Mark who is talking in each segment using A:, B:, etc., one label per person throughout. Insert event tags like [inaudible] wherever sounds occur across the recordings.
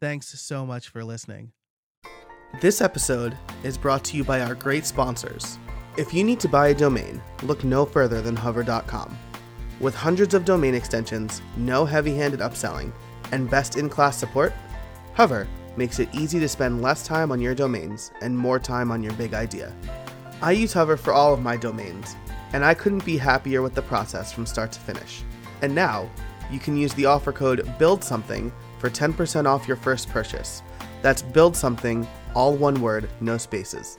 A: Thanks so much for listening. This episode is brought to you by our great sponsors. If you need to buy a domain, look no further than hover.com. With hundreds of domain extensions, no heavy handed upselling, and best in class support, Hover makes it easy to spend less time on your domains and more time on your big idea. I use Hover for all of my domains, and I couldn't be happier with the process from start to finish. And now, you can use the offer code BUILD for 10% off your first purchase. That's build something, all one word, no spaces.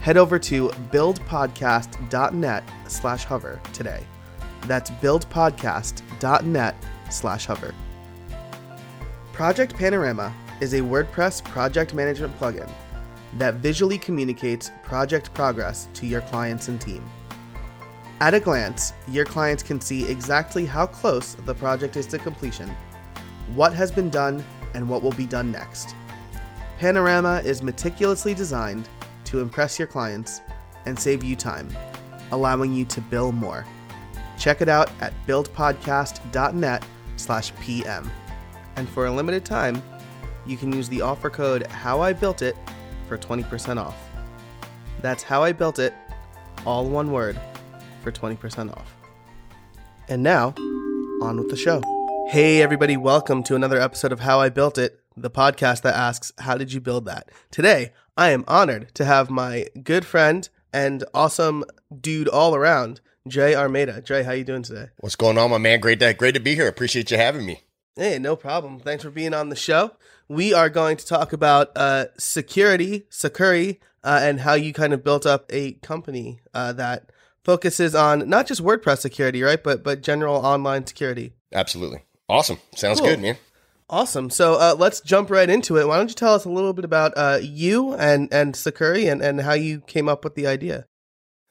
A: Head over to buildpodcast.net slash hover today. That's buildpodcast.net slash hover. Project Panorama is a WordPress project management plugin that visually communicates project progress to your clients and team. At a glance, your clients can see exactly how close the project is to completion, what has been done, and what will be done next. Panorama is meticulously designed to impress your clients and save you time, allowing you to bill more. Check it out at buildpodcast.net slash PM. And for a limited time, you can use the offer code How I Built It for 20% off. That's how I built it, all one word, for 20% off. And now, on with the show. Hey, everybody, welcome to another episode of How I Built It, the podcast that asks, How did you build that? Today, I am honored to have my good friend and awesome dude all around, Dre Armeda. Dre, how you doing today?
B: What's going on, my man? Great to, great to be here. Appreciate you having me.
A: Hey, no problem. Thanks for being on the show. We are going to talk about uh, security, Sucuri, uh, and how you kind of built up a company uh, that focuses on not just WordPress security, right, but but general online security.
B: Absolutely. Awesome. Sounds
A: Cool.
B: good, man.
A: Awesome. So uh, let's jump right into it. Why don't you tell us a little bit about uh, you and and Sucuri and and how you came up with the idea?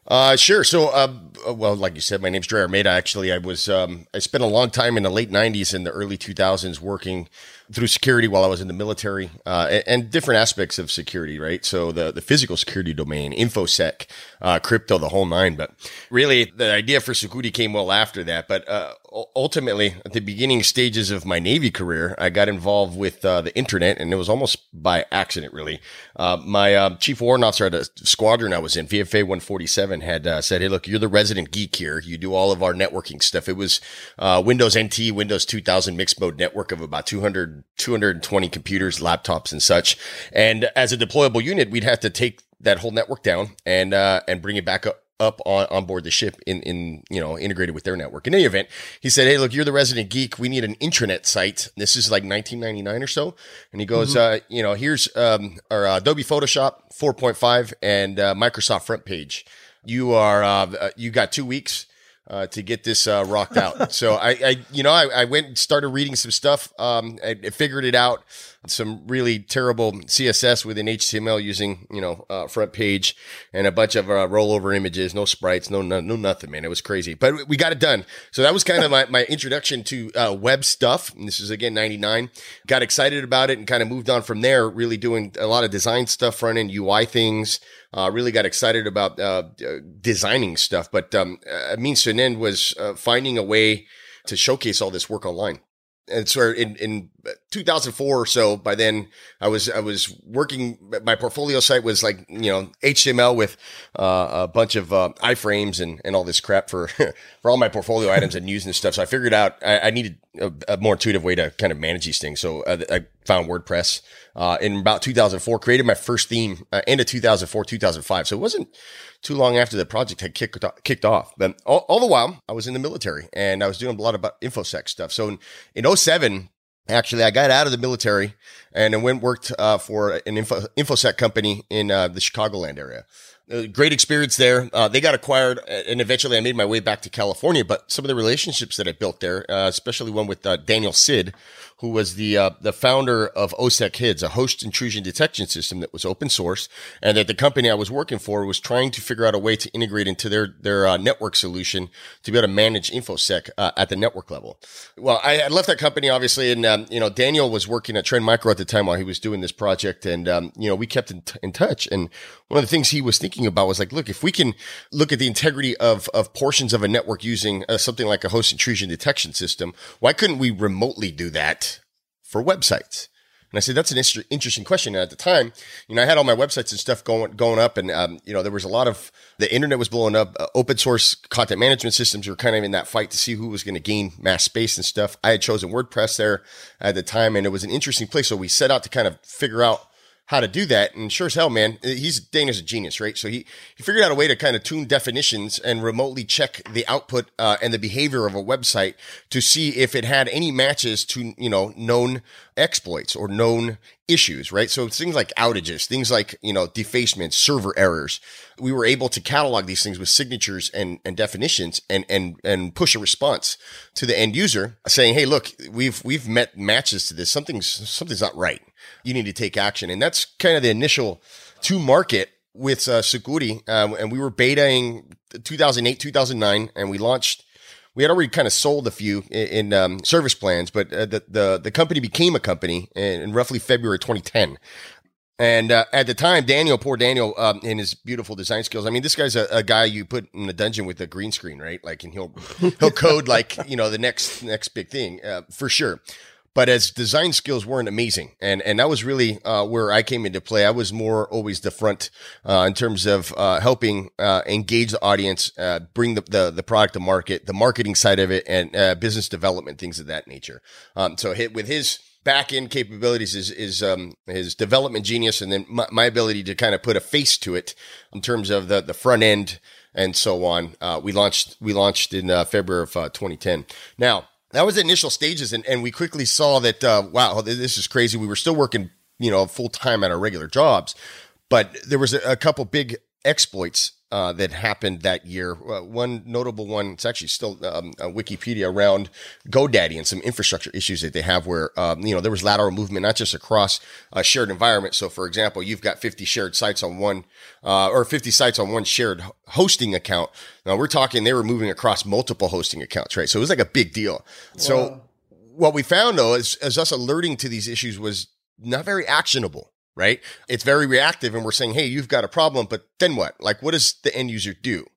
B: Uh, sure. So, uh, well, like you said, my name's Dre Armeda. Actually, I was, um, I spent a long time in the late '90s and the early 2000s working through security while I was in the military, uh, and, and different aspects of security, right? So the the physical security domain, infosec, uh, crypto, the whole nine. But really, the idea for security came well after that. But uh, ultimately, at the beginning stages of my Navy career, I got involved with uh, the internet, and it was almost by accident, really. Uh, my uh, chief warrant officer at a squadron I was in, VFA 147, had said, "Hey, look, you're the resident geek here. You do all of our networking stuff." It was Windows NT, Windows 2000 mixed mode network of about 200, 220 computers, laptops, and such. And as a deployable unit, we'd have to take that whole network down and uh, and bring it back up up on, on board the ship in, in, you know, integrated with their network. In any event, he said, Hey, look, you're the resident geek. We need an intranet site. This is like 1999 or so. And he goes, uh, you know, here's, um, our uh, Adobe Photoshop 4.5 and, uh, Microsoft front page. You are, uh, uh, you got two weeks. Uh, to get this uh, rocked out, [laughs] so I, I, you know, I, I went and started reading some stuff. Um, I, I figured it out. Some really terrible CSS within HTML using, you know, uh, front page and a bunch of uh, rollover images, no sprites, no, no, no, nothing, man. It was crazy, but we got it done. So that was kind of my, my introduction to uh, web stuff. And this is again 99. Got excited about it and kind of moved on from there, really doing a lot of design stuff, front end UI things. Uh, really got excited about uh, uh, designing stuff, but um, a means to an end was uh, finding a way to showcase all this work online and so in, in 2004 or so, by then I was, I was working, my portfolio site was like, you know, HTML with, uh, a bunch of, uh, iframes and, and all this crap for, [laughs] for all my portfolio [laughs] items and news and stuff. So I figured out I, I needed a, a more intuitive way to kind of manage these things. So uh, I found WordPress, uh, in about 2004, created my first theme, uh, end of 2004, 2005. So it wasn't, too long after the project had kicked kicked off. But all, all the while, I was in the military and I was doing a lot about infosec stuff. So in, in 07, actually, I got out of the military and I went worked uh, for an info, infosec company in uh, the Chicagoland area. Uh, great experience there. Uh, they got acquired, and eventually I made my way back to California. But some of the relationships that I built there, uh, especially one with uh, Daniel Cid, who was the uh, the founder of OSSEC HIDS, a host intrusion detection system that was open source, and that the company I was working for was trying to figure out a way to integrate into their their uh, network solution to be able to manage infosec uh, at the network level. Well, I had left that company obviously, and um, you know Daniel was working at Trend Micro at the time while he was doing this project, and um, you know we kept in, t- in touch. And one of the things he was thinking about was like, look, if we can look at the integrity of of portions of a network using uh, something like a host intrusion detection system, why couldn't we remotely do that? for websites? And I said, that's an interesting question. And at the time, you know, I had all my websites and stuff going, going up and, um, you know, there was a lot of, the internet was blowing up. Uh, open source content management systems were kind of in that fight to see who was going to gain mass space and stuff. I had chosen WordPress there at the time and it was an interesting place. So we set out to kind of figure out how to do that. And sure as hell, man, he's Dana's a genius, right? So he, he figured out a way to kind of tune definitions and remotely check the output uh, and the behavior of a website to see if it had any matches to, you know, known exploits or known issues, right? So things like outages, things like, you know, defacements, server errors. We were able to catalog these things with signatures and, and definitions and, and, and push a response to the end user saying, Hey, look, we've, we've met matches to this. Something's, something's not right you need to take action. And that's kind of the initial to market with uh. Um, and we were betaing 2008, 2009, and we launched. We had already kind of sold a few in, in um, service plans, but uh, the, the the company became a company in, in roughly February 2010. And uh, at the time, Daniel, poor Daniel, um, in his beautiful design skills. I mean, this guy's a, a, guy you put in a dungeon with a green screen, right? Like, and he'll he'll code like you know the next next big thing uh, for sure but as design skills weren't amazing, and and that was really uh, where I came into play. I was more always the front uh, in terms of uh, helping uh, engage the audience, uh, bring the, the, the product to market, the marketing side of it, and uh, business development things of that nature. Um, so hit with his back end capabilities is is um, his development genius, and then my, my, ability to kind of put a face to it in terms of the the front end and so on. we launched we launched in February of 2010. Now that was the initial stages, and, and we quickly saw that uh, wow, this is crazy. We were still working, you know, full time at our regular jobs, but there was a, a couple big exploits uh, that happened that year. Uh, one notable one, it's actually still um, Wikipedia around GoDaddy and some infrastructure issues that they have where, um, you know, there was lateral movement, not just across a shared environment. So, for example, you've got 50 shared sites on one, uh, or 50 sites on one shared hosting account. Now, we're talking they were moving across multiple hosting accounts, right? So it was like a big deal. So, what we found though is, is us alerting to these issues was not very actionable right? It's very reactive and we're saying, hey, you've got a problem, but then what? Like, what does the end user do?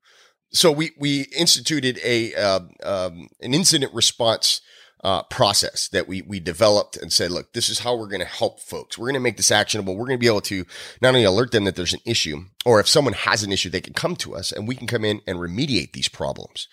B: So we, we instituted a, uh, um, an incident response uh, process that we we developed and said, look, this is how we're going to help folks. We're going to make this actionable. We're going to be able to not only alert them that there's an issue, or if someone has an issue, they can come to us and we can come in and remediate these problems.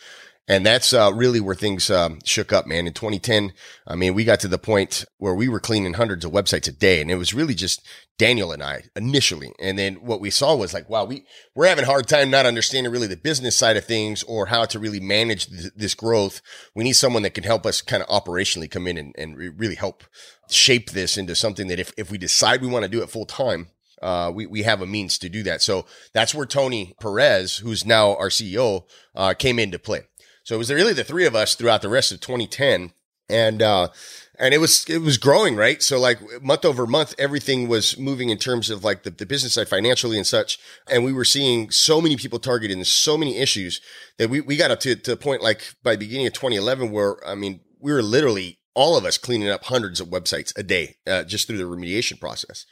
B: And that's uh, really where things um, shook up, man. In 2010, I mean, we got to the point where we were cleaning hundreds of websites a day, and it was really just Daniel and I initially. And then what we saw was like, wow, we we're having a hard time not understanding really the business side of things or how to really manage th- this growth. We need someone that can help us kind of operationally come in and, and re- really help shape this into something that if if we decide we want to do it full time, uh, we, we have a means to do that. So that's where Tony Perez, who's now our CEO, uh, came into play. So it was really the three of us throughout the rest of 2010. And, uh, and it was, it was growing, right? So like month over month, everything was moving in terms of like the, the business side financially and such. And we were seeing so many people targeted and so many issues that we, we got up to, to a point like by beginning of 2011 where, I mean, we were literally all of us cleaning up hundreds of websites a day uh, just through the remediation process.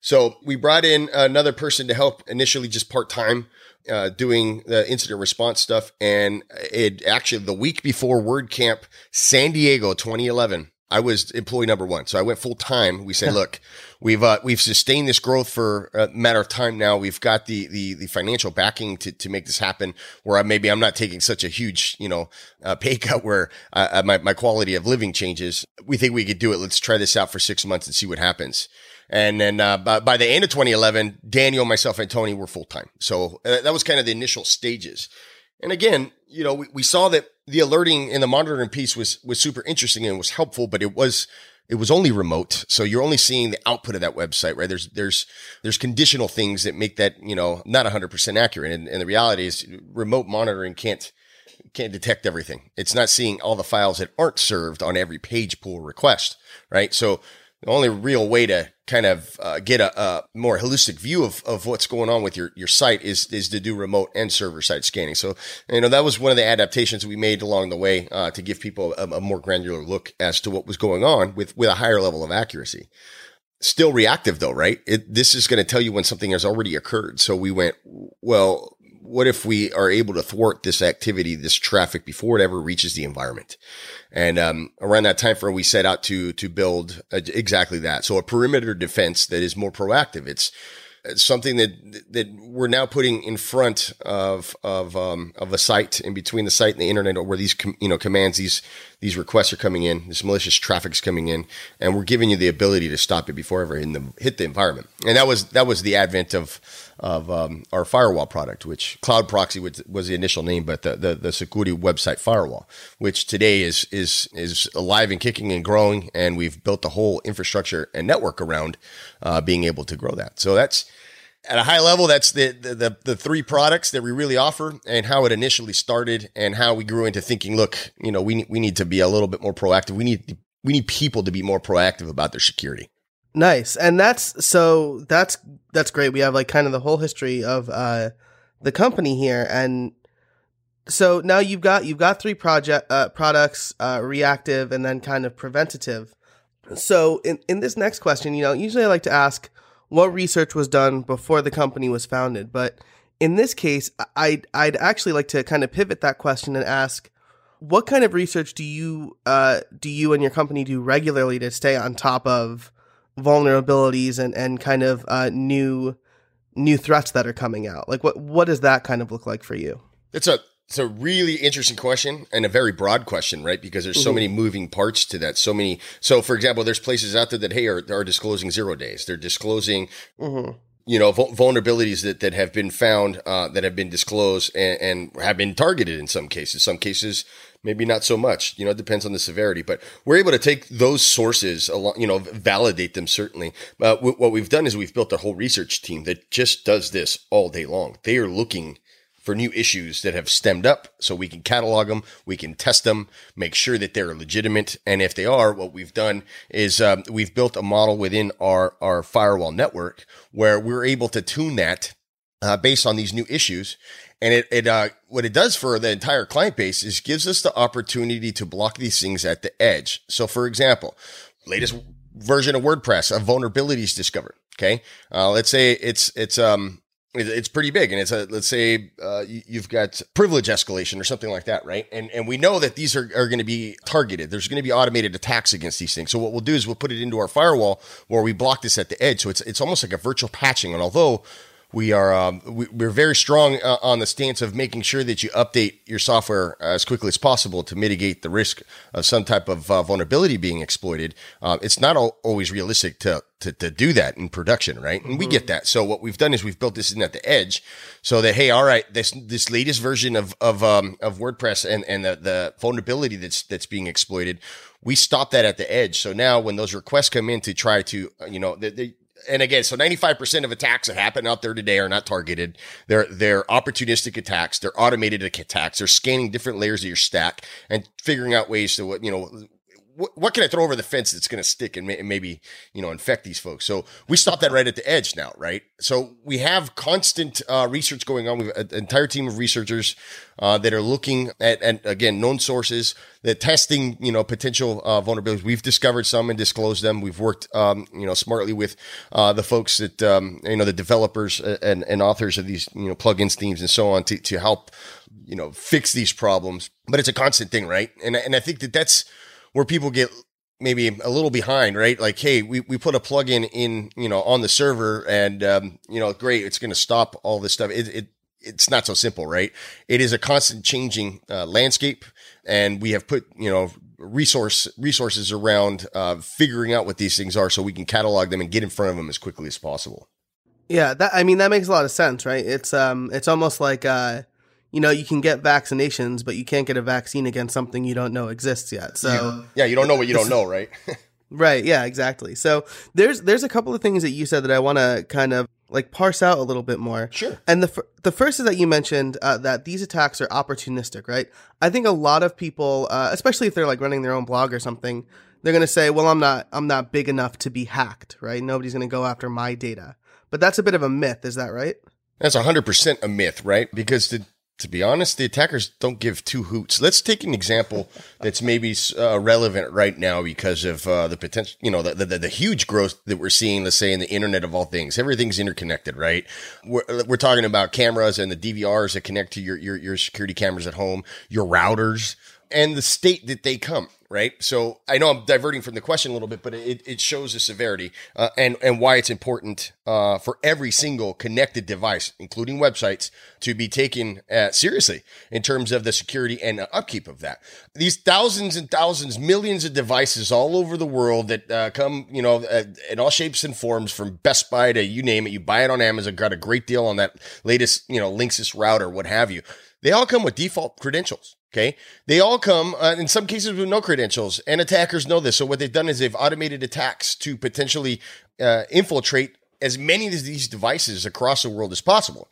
B: So we brought in another person to help initially just part time uh, doing the incident response stuff. And it actually, the week before WordCamp San Diego 2011, I was employee number one. So I went full time. We said, [laughs] look, we've, uh, we've sustained this growth for a matter of time now. We've got the, the, the financial backing to, to make this happen where I, maybe I'm not taking such a huge, you know, uh, [laughs] pay cut where uh, my, my quality of living changes. We think we could do it. Let's try this out for six months and see what happens. And then uh, by, by, the end of 2011, Daniel, myself, and Tony were full time. So uh, that was kind of the initial stages. And again, you know, we, we saw that the alerting and the monitoring piece was was super interesting and was helpful, but it was it was only remote. So you're only seeing the output of that website, right? There's, there's, there's conditional things that make that, you know, not 100% accurate. And, and the reality is remote monitoring can't, can't detect everything. It's not seeing all the files that aren't served on every page pull request, right? So the only real way to kind of uh, get a, a, more holistic view of, of what's going on with your, your site is, is to do remote and server side scanning. So, you know, that was one of the adaptations we made along the way uh, to give people a, a, more granular look as to what was going on with, with a higher level of accuracy. Still reactive though, right? It, this is going to tell you when something has already occurred. So we went, well, what if we are able to thwart this activity, this traffic before it ever reaches the environment? And um, around that time frame, we set out to to build a, exactly that. So a perimeter defense that is more proactive. It's something that that we're now putting in front of of um, of a site in between the site and the internet where these com- you know commands these these requests are coming in this malicious traffic is coming in and we're giving you the ability to stop it before ever the, hit the environment and that was that was the advent of of um, our firewall product which cloud proxy was, was the initial name but the, the the security website firewall which today is is is alive and kicking and growing and we've built the whole infrastructure and network around uh, being able to grow that so that's at a high level, that's the, the, the the three products that we really offer, and how it initially started, and how we grew into thinking. Look, you know, we we need to be a little bit more proactive. We need we need people to be more proactive about their security.
A: Nice, and that's so that's that's great. We have like kind of the whole history of uh, the company here, and so now you've got you've got three project uh, products, uh, reactive, and then kind of preventative. So in in this next question, you know, usually I like to ask what research was done before the company was founded. But in this case, I'd, I'd actually like to kind of pivot that question and ask, what kind of research do you uh, do you and your company do regularly to stay on top of vulnerabilities and, and kind of uh, new new threats that are coming out? Like what what does that kind of look like for you?
B: It's a it's a really interesting question and a very broad question, right? Because there's so mm-hmm. many moving parts to that. So many. So, for example, there's places out there that hey are, are disclosing zero days. They're disclosing. Mm-hmm. You know, vulnerabilities that, that have been found, uh, that have been disclosed and, and have been targeted in some cases. Some cases, maybe not so much. You know, it depends on the severity. But we're able to take those sources, along, you know, validate them certainly. But w- what we've done is we've built a whole research team that just does this all day long. They are looking for new issues that have stemmed up so we can catalog them, we can test them, make sure that they're legitimate. And if they are, what we've done is um, we've built a model within our, our firewall network where we're able to tune that uh, based on these new issues. And it, it uh, what it does for the entire client base is gives us the opportunity to block these things at the edge. So, for example, latest version of WordPress, a vulnerability is discovered. Okay, uh, let's say it's it's um it's pretty big and it's a let's say uh, you've got privilege escalation or something like that right? And and we know that these are, are going to be targeted. There's going to be automated attacks against these things. So what we'll do is we'll put it into our firewall where we block this at the edge. So it's it's almost like a virtual patching. And although we are um, we, are very strong uh, on the stance of making sure that you update your software as quickly as possible to mitigate the risk of some type of uh, vulnerability being exploited. Uh, it's not al- always realistic to, to, to do that in production, right? And mm-hmm. we get mm-hmm. that. So what we've done is we've built this in at the edge, so that hey, all right, this this latest version of of um, of WordPress and and the, the vulnerability that's that's being exploited we stop that at the edge. So now when those requests come in to try to, uh, you know, they, they, and again, so 95% of attacks that happen out there today are not targeted. They're they're opportunistic attacks. They're automated attacks. They're scanning different layers of your stack and figuring out ways to you know what, what can I throw over the fence that's going to stick and, may, maybe you know infect these folks? So we stop that right at the edge now, right? So we have constant uh, research going on. We have an entire team of researchers uh, that are looking at and again known sources that testing you know potential uh, vulnerabilities. We've discovered some and disclosed them. We've worked um, you know smartly with uh, the folks that um, you know the developers and, and authors of these you know plugins, themes, and so on to to help you know fix these problems. But it's a constant thing, right? And and I think that that's where people get maybe a little behind, right? Like, hey, we, we put a plugin in, you know, on the server and, um, you know, great, it's going to stop all this stuff. It, it, it's not so simple, right? It is a constant changing uh, landscape, and we have put, you know, resource resources around uh, figuring out what these things are, so we can catalog them and get in front of them as quickly as possible.
A: Yeah, that I mean that makes a lot of sense, right? It's um, it's almost like uh, you know, you can get vaccinations, but you can't get a vaccine against something you don't know exists yet. So
B: yeah, yeah you don't know what you don't know, right? [laughs]
A: Right. Yeah. Exactly. So there's there's a couple of things that you said that I want to kind of like parse out a little bit more.
B: Sure.
A: And the fir- the first is that you mentioned uh, that these attacks are opportunistic, right? I think a lot of people, uh, especially if they're like running their own blog or something, they're going to say, "Well, I'm not I'm not big enough to be hacked, right? Nobody's going to go after my data." But that's a bit of a myth, is that right?
B: That's 100% a myth, right? Because the to be honest, the attackers don't give two hoots. Let's take an example that's maybe uh, relevant right now because of uh, the potential, you know, the, the, the huge growth that we're seeing. Let's say in the Internet of all things, everything's interconnected, right? We're, we're talking about cameras and the DVRs that connect to your, your your security cameras at home, your routers, and the state that they come right? So I know I'm diverting from the question a little bit, but it, it shows the severity uh, and and why it's important uh, for every single connected device, including websites, to be taken uh, seriously in terms of the security and upkeep of that. These thousands and thousands, millions of devices all over the world that uh, come, you know, uh, in all shapes and forms, from Best Buy to you name it. You buy it on Amazon, got a great deal on that latest, you know, Linksys router, what have you. They all come with default credentials. Okay. They all come uh, in some cases with no credentials, and attackers know this. So, what they've done is they've automated attacks to potentially uh, infiltrate as many of these devices across the world as possible.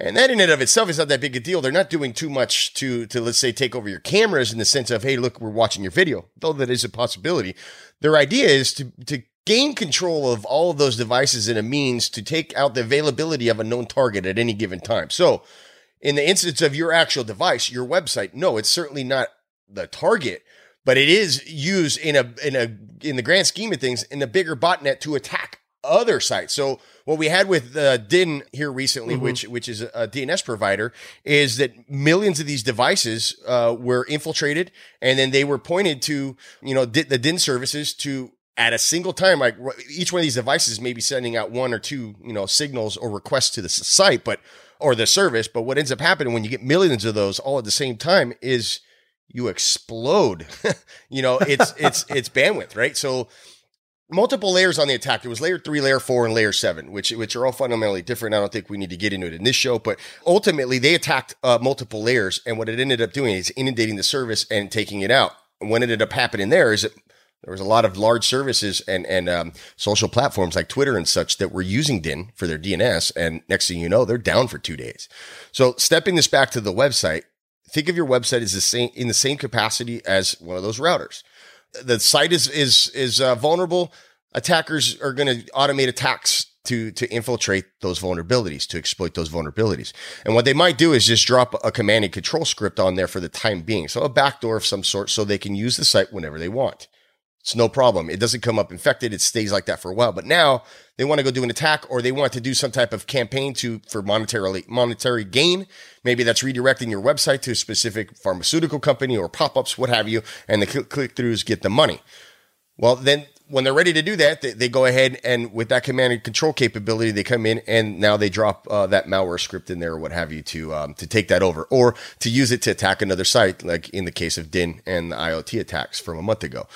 B: And that in and of itself is not that big a deal. They're not doing too much to, to let's say, take over your cameras in the sense of, hey, look, we're watching your video, though that is a possibility. Their idea is to, to gain control of all of those devices in a means to take out the availability of a known target at any given time. So, in the instance of your actual device, your website, no, it's certainly not the target, but it is used in a in a in the grand scheme of things in the bigger botnet to attack other sites. So what we had with uh, Dyn here recently, mm-hmm. which which is a, DNS provider, is that millions of these devices uh, were infiltrated, and then they were pointed to you know the Dyn services to at a single time, like each one of these devices may be sending out one or two you know signals or requests to the site, but or the service. But what ends up happening when you get millions of those all at the same time is you explode. [laughs] you know, it's it's [laughs] it's bandwidth, right? So multiple layers on the attack. It was layer three, layer four, and layer seven, which which are all fundamentally different. I don't think we need to get into it in this show, but ultimately they attacked uh, multiple layers, and what it ended up doing is inundating the service and taking it out. And what ended up happening there is that there was a lot of large services and and um, social platforms like Twitter and such that were using Dyn for their DNS, and next thing you know, they're down for two days. So stepping this back to the website, think of your website as the same in the same capacity as one of those routers. The site is is is uh, vulnerable. Attackers are going to automate attacks to to infiltrate those vulnerabilities, to exploit those vulnerabilities. And what they might do is just drop a command and control script on there for the time being, so a backdoor of some sort, so they can use the site whenever they want. It's no problem. It doesn't come up infected. It stays like that for a while. But now they want to go do an attack or they want to do some type of campaign to for monetary monetary gain. Maybe that's redirecting your website to a specific pharmaceutical company or pop-ups, what have you, and the click-throughs get the money. Well, then when they're ready to do that, they, they, go ahead and with that command and control capability, they come in and now they drop uh, that malware script in there or what have you to um, to take that over or to use it to attack another site, like in the case of Dyn and the IoT attacks from a month ago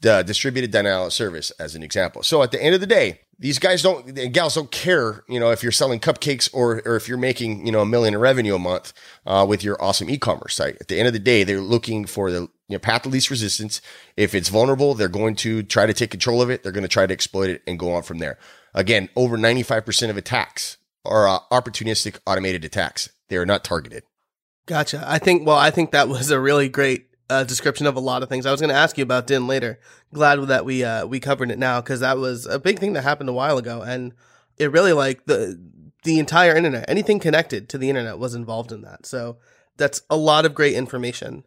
B: the distributed denial of service as an example. So at the end of the day, these guys don't and gals don't care, you know, if you're selling cupcakes or or if you're making you know a million in revenue a month uh, with your awesome e-commerce site. At the end of the day, they're looking for the you know, path of least resistance. If it's vulnerable, they're going to try to take control of it. They're going to try to exploit it and go on from there. Again, over 95% of attacks are uh, opportunistic automated attacks. They are not targeted.
A: Gotcha. I think. Well, I think that was a really great uh, description of a lot of things. I was going to ask you about Dyn later. Glad that we uh, we covered it now because that was a big thing that happened a while ago, and it really like the the entire internet, anything connected to the internet was involved in that. So that's a lot of great information.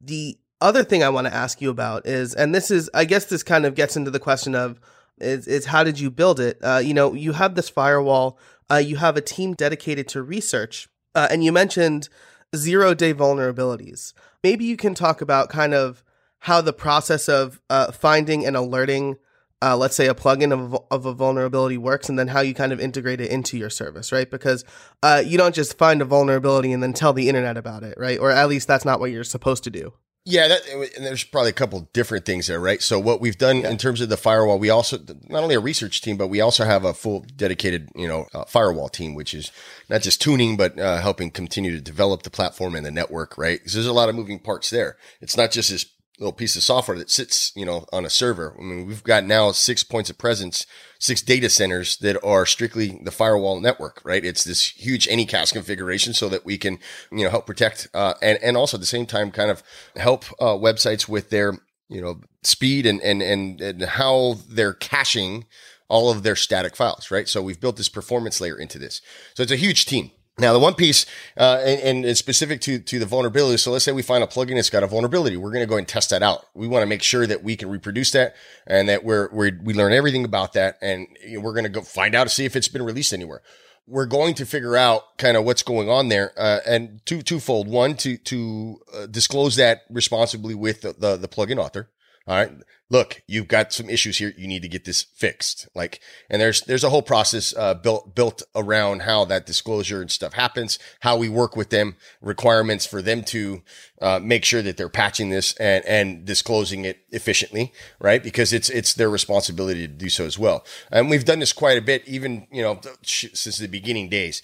A: The other thing I want to ask you about is, and this is, I guess, this kind of gets into the question of is, is how did you build it? Uh, you know, you have this firewall. Uh, you have a team dedicated to research, uh, and you mentioned zero day vulnerabilities maybe you can talk about kind of how the process of uh, finding and alerting, uh, let's say, a plugin of, of a vulnerability works, and then how you kind of integrate it into your service, right? Because uh, you don't just find a vulnerability and then tell the internet about it, right? Or at least that's not what you're supposed to do.
B: Yeah, that, and there's probably a couple different things there, right? So what we've done yeah. in terms of the firewall, we also not only a research team, but we also have a full dedicated, you know, uh, firewall team, which is not just tuning, but uh, helping continue to develop the platform and the network, right? Because there's a lot of moving parts there. It's not just this little piece of software that sits, you know, on a server. I mean, we've got now six points of presence, six data centers that are strictly the firewall network, right? It's this huge Anycast configuration so that we can, you know, help protect, uh, and, and also at the same time kind of help, uh, websites with their, you know, speed and, and, and, and how they're caching all of their static files, right? So we've built this performance layer into this. So it's a huge team. Now, the one piece, uh, and, and, it's specific to, to the vulnerability. So let's say we find a plugin that's got a vulnerability. We're going to go and test that out. We want to make sure that we can reproduce that and that we're, we're we learn everything about that. And we're going to go find out to see if it's been released anywhere. We're going to figure out kind of what's going on there. Uh, and two, twofold. One, to, to uh, disclose that responsibly with the, the, the plugin author. All right look, you've got some issues here. You need to get this fixed. Like, and there's, there's a whole process, uh, built, built around how that disclosure and stuff happens, how we work with them, requirements for them to, uh, make sure that they're patching this and, and disclosing it efficiently, right? Because it's, it's their responsibility to do so as well. And we've done this quite a bit, even, you know, since the beginning days.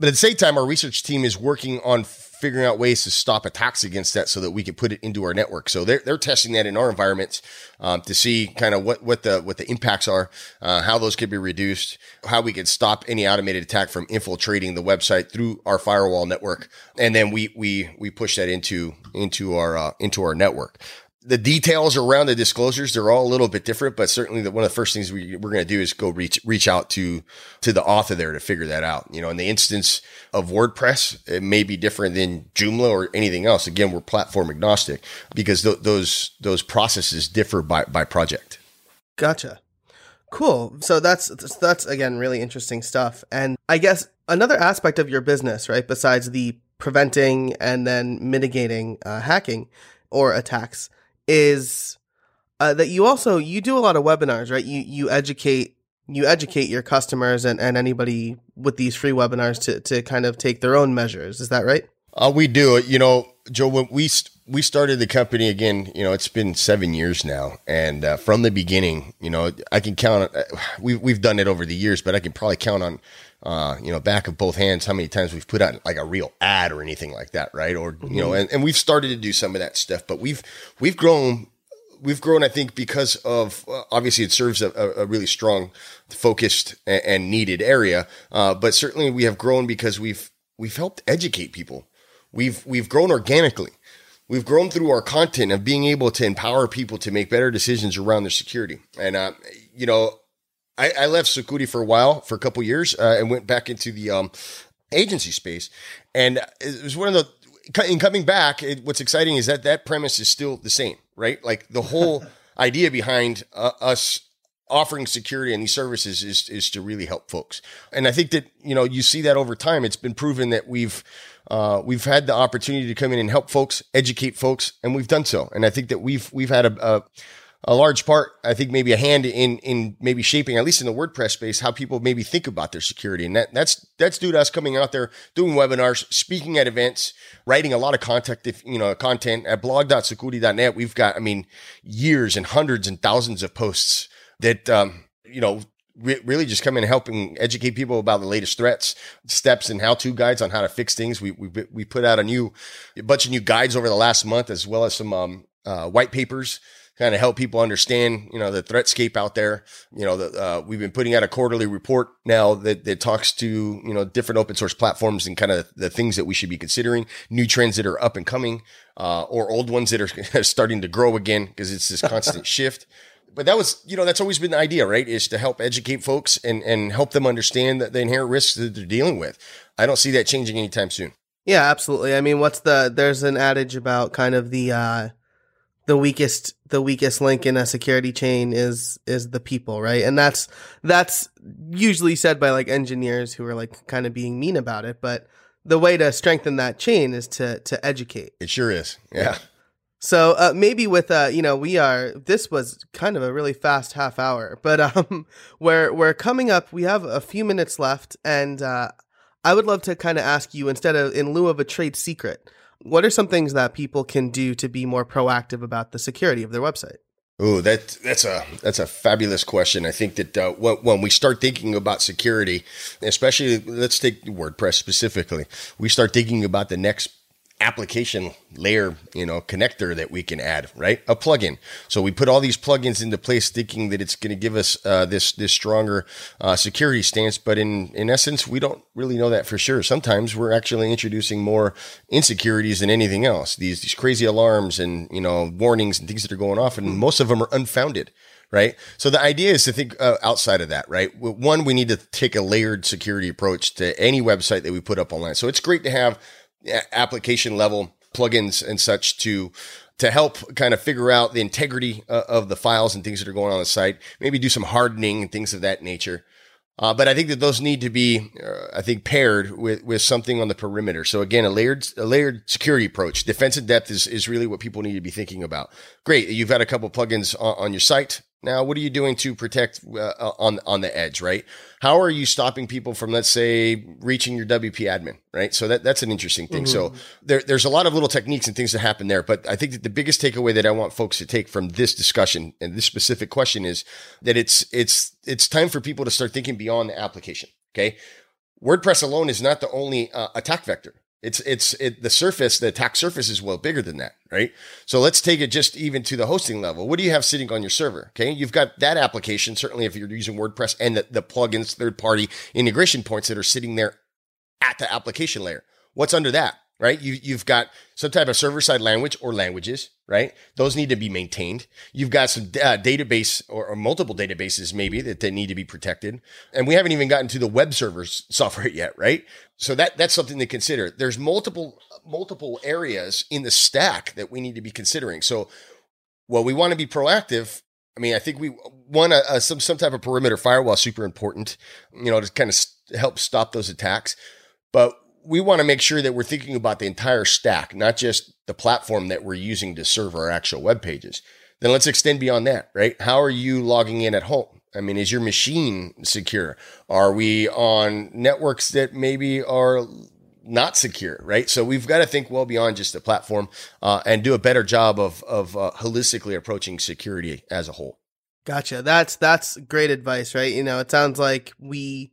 B: But at the same time, our research team is working on figuring out ways to stop attacks against that so that we can put it into our network. So they're, they're testing that in our environments um, to see kind of what, what the what the impacts are, uh, how those could be reduced, how we can stop any automated attack from infiltrating the website through our firewall network, and then we we we push that into into our uh, into our network the details around the disclosures they're all a little bit different but certainly the, one of the first things we, we're going to do is go reach reach out to to the author there to figure that out. You know in the instance of wordpress it may be different than joomla or anything else. Again we're platform agnostic because th- those those processes differ by by project.
A: Gotcha. Cool. So that's that's again really interesting stuff. And i guess another aspect of your business right besides the preventing and then mitigating uh, hacking or attacks is uh, that you also you do a lot of webinars, right? You you educate you educate your customers and, and anybody with these free webinars to to kind of take their own measures. Is that right?
B: Uh, we do. You know, Joe, when we we started the company again, you know, it's been seven years now, and uh, from the beginning, you know, I can count. Uh, we we've done it over the years, but I can probably count on, uh, you know, back of both hands how many times we've put out like a real ad or anything like that, right? Or mm-hmm. you know, mm-hmm. and, and we've started to do some of that stuff, but we've we've grown. We've grown, I think, because of uh, obviously it serves a, a, really strong, focused, and, and needed area. Uh, but certainly, we have grown because we've we've helped educate people. We've we've grown organically we've grown through our content of being able to empower people to make better decisions around their security. And, uh, you know, I, I, left Sucuri for a while, for a couple years, uh, and went back into the um, agency space. And it was one of the, in coming back, it, what's exciting is that that premise is still the same, right? Like the whole [laughs] idea behind uh, us offering security and these services is is to really help folks. And I think that you know you see that over time. It's been proven that we've uh, we've had the opportunity to come in and help folks, educate folks, and we've done so. And I think that we've we've had a, a a large part, I think maybe a hand in in maybe shaping, at least in the WordPress space, how people maybe think about their security. And that that's that's due to us coming out there, doing webinars, speaking at events, writing a lot of content, if you know, content at blog.sucuri.net. We've got, I mean, years and hundreds and thousands of posts that um, you know re- really just come in helping educate people about the latest threats, steps, and how-to guides on how to fix things. We we we put out a new a bunch of new guides over the last month, as well as some um, uh, white papers kind of help people understand, you know, the threatscape out there. You know, the, uh, we've been putting out a quarterly report now that, that talks to, you know, different open source platforms and kind of the things that we should be considering, new trends that are up and coming, uh, or old ones that are [laughs] starting to grow again because it's this constant [laughs] shift but that was, you know, that's always been the idea, right? Is to help educate folks and, and help them understand that the inherent risks that they're dealing with. I don't see that changing anytime soon.
A: Yeah, absolutely. I mean, what's the, there's an adage about kind of the, uh, the weakest, the weakest link in a security chain is, is the people, right? And that's, that's usually said by like engineers who are like kind of being mean about it. But the way to strengthen that chain is to, to educate.
B: It sure is. yeah. yeah.
A: So uh, maybe with uh, you know, we are. This was kind of a really fast half hour, but um, [laughs] we're we're coming up. We have a few minutes left, and uh, I would love to kind of ask you instead of in lieu of a trade secret, what are some things that people can do to be more proactive about the security of their website?
B: Oh, that that's a that's a fabulous question. I think that uh, when we start thinking about security, especially let's take WordPress specifically, we start thinking about the next application layer, you know, connector that we can add, right? A plugin. So we put all these plugins into place, thinking that it's going to give us uh, this this stronger uh, security stance. But in in essence, we don't really know that for sure. Sometimes we're actually introducing more insecurities than anything else. These these crazy alarms and you know warnings and things that are going off, and most of them are unfounded right? So the idea is to think uh, outside of that, right? One, we need to take a layered security approach to any website that we put up online. So it's great to have application level plugins and such to to help kind of figure out the integrity uh, of the files and things that are going on the site. Maybe do some hardening and things of that nature. Uh, but I think that those need to be, uh, I think, paired with, with something on the perimeter. So again, a layered, a layered security approach. Defensive depth is, is really what people need to be thinking about. Great. You've got a couple plugins on, on your site. Now, what are you doing to protect uh, uh, on on the edge, right? How are you stopping people from, let's say, reaching your WP admin, right? So that that's an interesting thing. Mm-hmm. So there, there's a lot of little techniques and things that happen there, but I think that the biggest takeaway that I want folks to take from this discussion and this specific question is that it's it's it's time for people to start thinking beyond the application. Okay, WordPress alone is not the only uh, attack vector. It's it's it, the surface, the attack surface is well bigger than that, right? So let's take it just even to the hosting level. What do you have sitting on your server? Okay, you've got that application. Certainly, if you're using WordPress and the, the plugins, third party integration points that are sitting there at the application layer. What's under that? right? You, you've got some type of server side language or languages, right? Those need to be maintained. You've got some uh, database or, or, multiple databases maybe that, that need to be protected. And we haven't even gotten to the web servers [laughs] software yet, right? So that, that's something to consider. There's multiple, multiple areas in the stack that we need to be considering. So, well, we want to be proactive. I mean, I think we want a, a, some, some type of perimeter firewall super important, you know, to kind of help stop those attacks. But we want to make sure that we're thinking about the entire stack, not just the platform that we're using to serve our actual web pages. Then let's extend beyond that, right? How are you logging in at home? I mean, is your machine secure? Are we on networks that maybe are not secure, right? So we've got to think well beyond just the platform uh, and do a better job of of uh, holistically approaching security as a whole.
A: Gotcha. That's that's great advice, right? You know, it sounds like we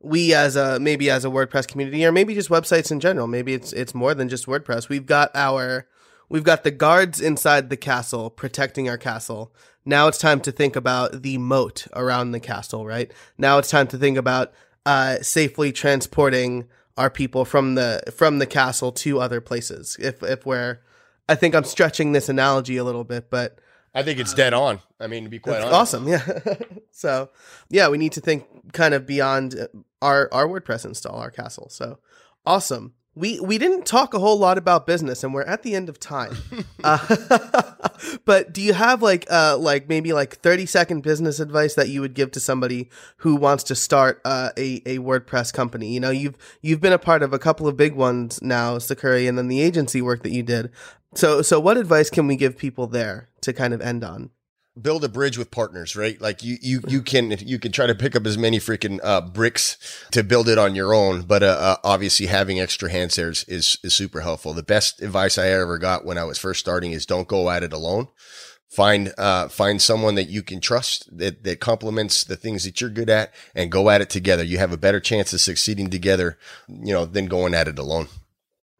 A: we as a maybe as a WordPress community or maybe just websites in general, maybe it's it's more than just WordPress. We've got our we've got the guards inside the castle protecting our castle. Now it's time to think about the moat around the castle, right? Now it's time to think about uh, safely transporting our people from the from the castle to other places. If if we're I think I'm stretching this analogy a little bit, but
B: I think it's dead on. I mean, to be quite honest.
A: Awesome, yeah. [laughs] so, yeah, we need to think kind of beyond our our WordPress install, our castle. So, awesome. We we didn't talk a whole lot about business, and we're at the end of time. [laughs] uh, [laughs] but do you have like uh like maybe like thirty second business advice that you would give to somebody who wants to start uh, a a WordPress company? You know, you've you've been a part of a couple of big ones now, Sucuri, and then the agency work that you did. So, so what advice can we give people there to kind of end on?
B: Build a bridge with partners, right? Like you, you, you can, you can try to pick up as many freaking uh, bricks to build it on your own, but uh, uh, obviously having extra hands there is, is is super helpful. The best advice I ever got when I was first starting is don't go at it alone find uh, find someone that you can trust that that complements the things that you're good at and go at it together you have a better chance of succeeding together you know than going at it alone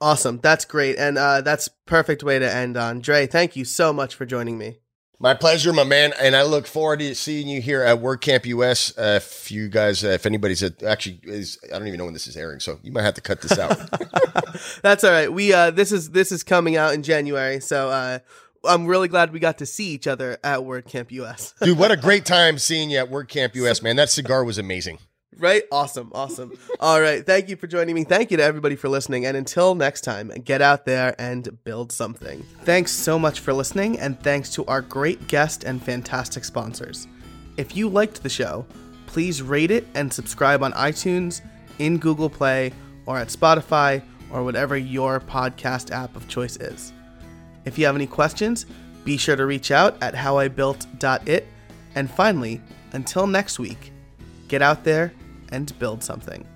A: Awesome. That's great. And uh, that's perfect way to end on. Dre, thank you so much for joining me.
B: My pleasure, my man. And I look forward to seeing you here at WordCamp US. Uh, if you guys, uh, if anybody's at, actually is, I don't even know when this is airing, so you might have to cut this out. [laughs]
A: That's all right. We, uh, this is, this is coming out in January. So, uh, I'm really glad we got to see each other at WordCamp US.
B: Dude, what a [laughs] great time seeing you at WordCamp US, man. That cigar was amazing.
A: Right? Awesome. Awesome. All right. Thank you for joining me. Thank you to everybody for listening. And until next time, get out there and build something. Thanks so much for listening. And thanks to our great guest and fantastic sponsors. If you liked the show, please rate it and subscribe on iTunes, in Google Play, or at Spotify, or whatever your podcast app of choice is. If you have any questions, be sure to reach out at howibuilt.it. And finally, until next week, get out there and build something.